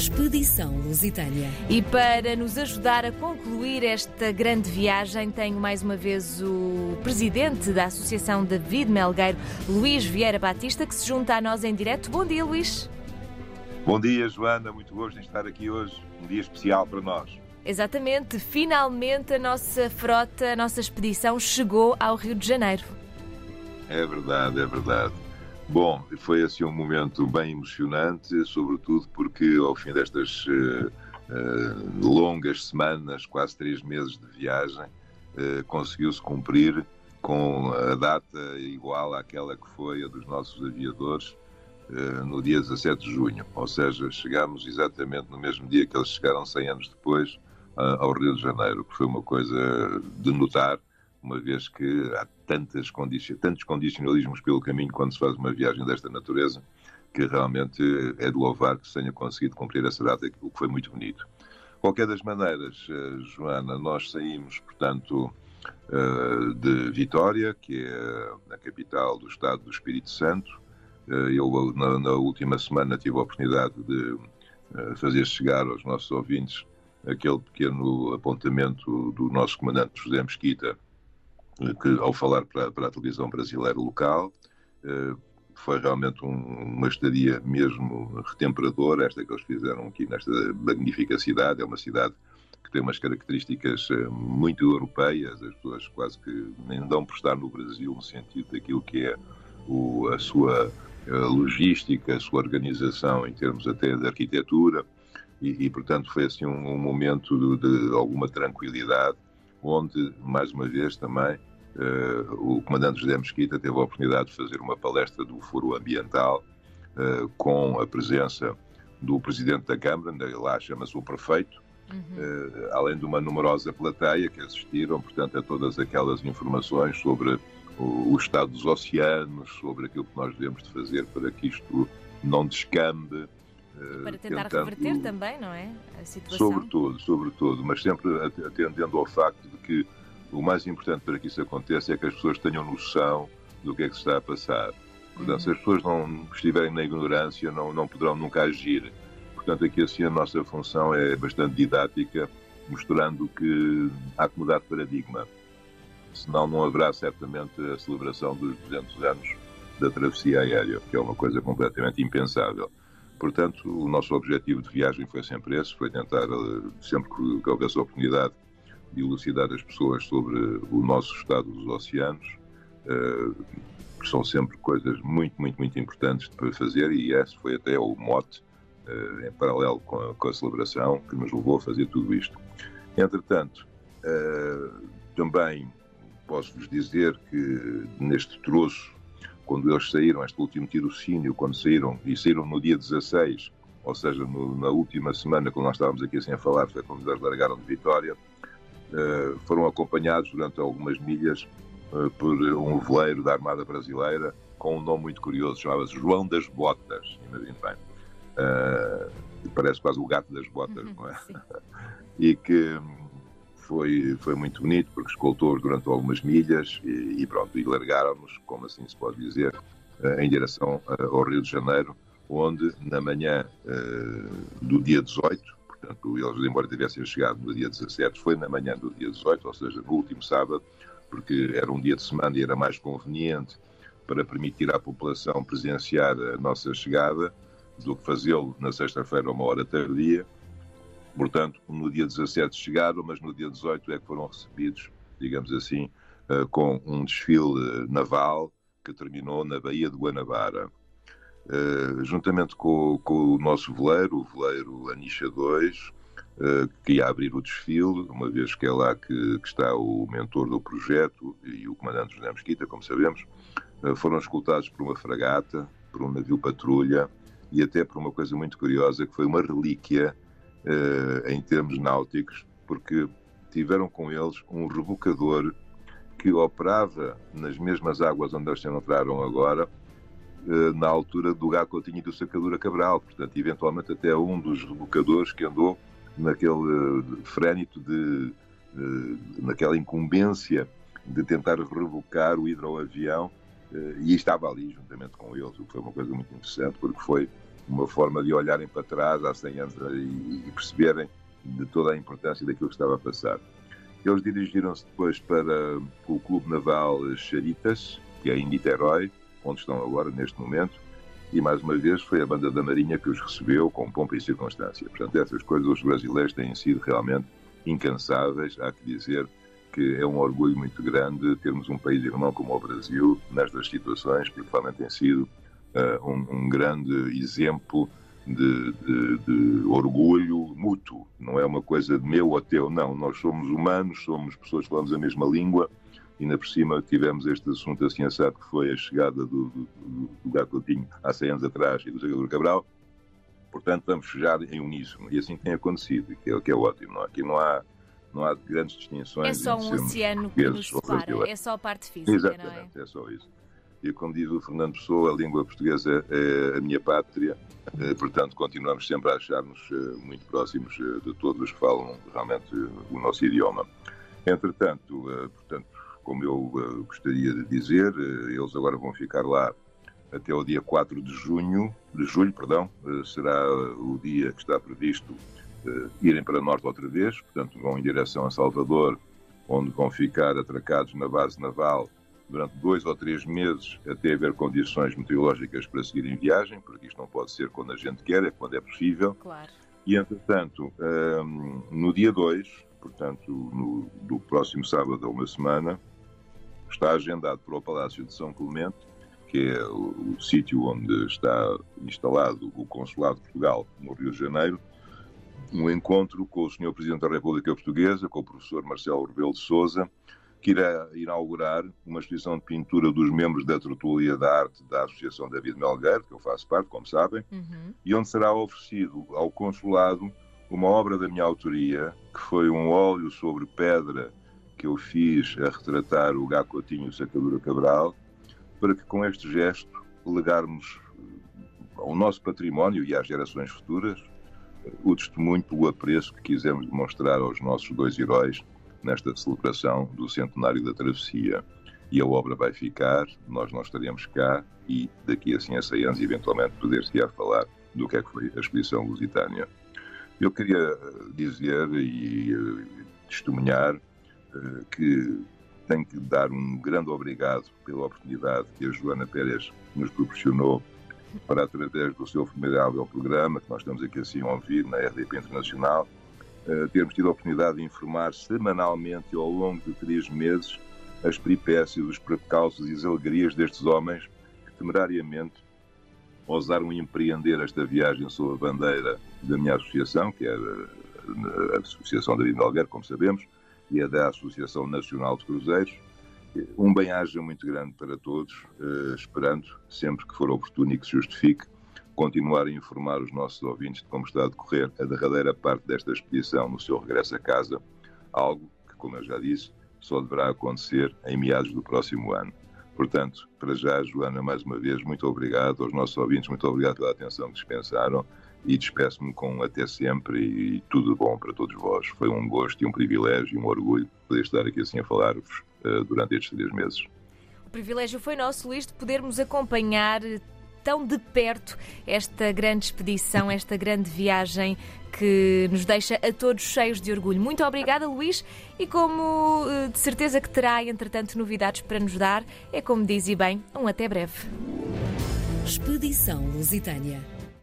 Expedição Lusitânia. E para nos ajudar a concluir esta grande viagem, tenho mais uma vez o presidente da Associação David Melgueiro, Luís Vieira Batista, que se junta a nós em direto. Bom dia, Luís. Bom dia, Joana. Muito gosto de estar aqui hoje. Um dia especial para nós. Exatamente. Finalmente a nossa frota, a nossa expedição chegou ao Rio de Janeiro. É verdade, é verdade. Bom, foi assim um momento bem emocionante, sobretudo porque ao fim destas uh, uh, longas semanas, quase três meses de viagem, uh, conseguiu-se cumprir com a data igual àquela que foi a dos nossos aviadores no dia 17 de junho. Ou seja, chegámos exatamente no mesmo dia que eles chegaram 100 anos depois ao Rio de Janeiro, que foi uma coisa de notar uma vez que há tantas condici tantos condicionalismos pelo caminho quando se faz uma viagem desta natureza, que realmente é de louvar que se tenha conseguido cumprir essa data, o que foi muito bonito. Qualquer das maneiras, eh, Joana, nós saímos, portanto, eh, de Vitória, que é a capital do Estado do Espírito Santo. Eh, eu, na última semana, tive a oportunidade de fazer chegar aos nossos ouvintes aquele pequeno apontamento do nosso comandante José Mesquita, que ao falar para, para a televisão brasileira local, eh, foi realmente um, uma estadia mesmo retemperadora, esta que eles fizeram aqui nesta magnífica cidade. É uma cidade que tem umas características eh, muito europeias, as pessoas quase que nem dão por estar no Brasil no sentido daquilo que é o, a sua eh, logística, a sua organização em termos até de arquitetura. E, e portanto, foi assim um, um momento de, de alguma tranquilidade, onde, mais uma vez, também o comandante José Mesquita teve a oportunidade de fazer uma palestra do Foro Ambiental uh, com a presença do Presidente da Câmara, lá chama-se o Prefeito, uhum. uh, além de uma numerosa plateia que assistiram, portanto, a todas aquelas informações sobre o, o, estado dos oceanos, sobre aquilo que nós devemos de fazer para que isto não descambe. Para tentar tentando, reverter também, não é? A situação. Sobretudo, sobretudo, mas sempre atendendo ao facto de que o mais importante para que isso aconteça é que as pessoas tenham noção do que é que se está a passar. Portanto, uhum. se as pessoas não estiverem na ignorância, não, não poderão nunca agir. Portanto, aqui assim a nossa função é bastante didática, mostrando que há que mudar de paradigma. Senão não haverá certamente a celebração dos 200 anos da travessia aérea, que é uma coisa completamente impensável. Portanto, o nosso objetivo de viagem foi sempre esse, foi tentar, eh, sempre que houvesse oportunidade, de elucidar as pessoas sobre o nosso estado dos oceanos, uh, que são sempre coisas muito, muito, muito importantes para fazer e esse foi até o mote, uh, em paralelo com a, com a, celebração, que nos levou a fazer tudo isto. Entretanto, uh, também posso-vos dizer que neste troço, quando eles saíram, este último tirocínio, quando saíram, e saíram no dia 16, ou seja, no, na última semana, quando nós estávamos aqui assim a falar, foi quando eles largaram de Vitória, eh, foram acompanhados durante algumas milhas eh, por um veleiro da Armada Brasileira com um nome muito curioso, chamava-se João das Botas, imagine bem. Uh, parece quase o gato das botas, uhum, não é? e que foi, foi muito bonito, porque escoltou-os durante algumas milhas e, e pronto, e largaram-nos, como assim se pode dizer, em direção ao Rio de Janeiro, onde na manhã do dia 18 Portanto, eles, embora tivessem chegado no dia 17, foi na manhã do dia 18, ou seja, no último sábado, porque era um dia de semana e era mais conveniente para permitir à população presenciar a nossa chegada do que fazê-lo na sexta-feira, uma hora tardia. Portanto, no dia 17 chegaram, mas no dia 18 é que foram recebidos, digamos assim, eh, com um desfile naval que terminou na Baía de Guanabara. Uh, juntamente com, com, o nosso veleiro, o veleiro Anisha 2, uh, que ia abrir o desfile, uma vez que é lá que, que, está o mentor do projeto e o comandante José Mesquita, como sabemos, uh, foram escoltados por uma fragata, por um navio patrulha e até por uma coisa muito curiosa, que foi uma relíquia em termos náuticos, porque tiveram com eles um rebocador que operava nas mesmas águas onde eles se encontraram agora, eh, na altura do Gato Coutinho e do Sacadura Cabral. Portanto, eventualmente até um dos rebocadores que andou naquele uh, frénito de, uh, naquela incumbência de tentar revocar o hidroavião e estava ali juntamente com eles, o que foi uma coisa muito interessante, porque foi uma forma de olharem para trás há 100 anos e perceberem de toda a importância daquilo que estava a passar. Eles dirigiram-se depois para o Clube Naval Charitas, que é em Niterói, onde estão agora neste momento, e mais uma vez foi a banda da Marinha que os recebeu com pompa e circunstância. Portanto, essas coisas os brasileiros têm sido realmente incansáveis, há que dizer que é um orgulho muito grande termos um país irmão como o Brasil nestas situações, porque realmente tem sido uh, um, um, grande exemplo de, de, de, orgulho mútuo. Não é uma coisa de meu ou teu, não. Nós somos humanos, somos pessoas que falamos a mesma língua. E ainda por cima tivemos este assunto assim assado que foi a chegada do, do, do Gato há 100 anos atrás e do Zagador Cabral. Portanto, vamos fechar em uníssono. E assim tem acontecido, que é, que é ótimo. Não? Aqui não há não há grandes distinções. É só um oceano que nos separa, é só a parte física, Exatamente, não é? é só isso. E como diz o Fernando Pessoa, a língua portuguesa é a minha pátria, eh, portanto continuamos sempre a achar-nos eh, muito próximos eh, de todos os que falam realmente o nosso idioma. Entretanto, portanto, como eu gostaria de dizer, eles agora vão ficar lá até o dia 4 de junho, de julho, perdão, será o dia que está previsto irem para norte outra vez, portanto vão em direção a Salvador, onde vão ficar atracados na base naval durante dois ou três meses até haver condições meteorológicas para seguir em viagem, porque isto não pode ser quando a gente quer, é quando é possível. Claro. E, entretanto, um, no dia 2, portanto, no, do próximo sábado a uma semana, está agendado para o Palácio de São Clemente, que é o, o sítio onde está instalado o Consulado de Portugal no Rio de Janeiro, um encontro com o Sr. Presidente da República Portuguesa, com o professor Marcelo Rebelo de Sousa, que irá inaugurar uma exposição de pintura dos membros da Tertulia da Arte da Associação David Melgueiro, que eu faço parte, como sabem, uhum. e onde será oferecido ao consulado uma obra da minha autoria, que foi um óleo sobre pedra que eu fiz a retratar o Gacotinho Sacadura Cabral, para que com este gesto legarmos ao nosso património e às gerações futuras o testemunho pelo apreço que quisemos demonstrar aos nossos dois heróis nesta celebração do centenário da travessia. E a obra vai ficar, nós não estaremos cá e daqui a 100 a 100 anos, eventualmente, poder-se-á falar do que é que foi a expedição lusitânia. Eu queria eh, dizer e eh, testemunhar eh, que tenho que dar um grande obrigado pela oportunidade que a Joana Pérez nos proporcionou para, através do seu formidável programa, que nós estamos aqui assim a ouvir na RDP Internacional, uh, termos tido a oportunidade de informar semanalmente ao longo de três meses as peripécias, os precalços e as alegrias destes homens que temerariamente ousaram empreender esta viagem sob a bandeira da minha associação, que é a Associação David Melguer, como sabemos, e a da Associação Nacional de Cruzeiros, um bem-aja muito grande para todos, uh, esperando, sempre que for oportuno e que se justifique, continuar a informar os nossos ouvintes de como está a decorrer a derradeira parte desta expedição no seu regresso a casa, algo que, como eu já disse, só deverá acontecer em meados do próximo ano. Portanto, para já, Joana, mais uma vez, muito obrigado aos nossos ouvintes, muito obrigado pela atenção que dispensaram e despeço-me com até sempre e tudo bom para todos vós. Foi um gosto e um privilégio e um orgulho poder estar aqui assim a falar-vos uh, durante estes três meses. O privilégio foi nosso, Luís, de podermos acompanhar tão de perto esta grande expedição, esta grande viagem que nos deixa a todos cheios de orgulho. Muito obrigada, Luís, e como eh, de certeza que terá, entretanto, novidades para nos dar, é como diz e bem, um até breve. Expedição Lusitânia.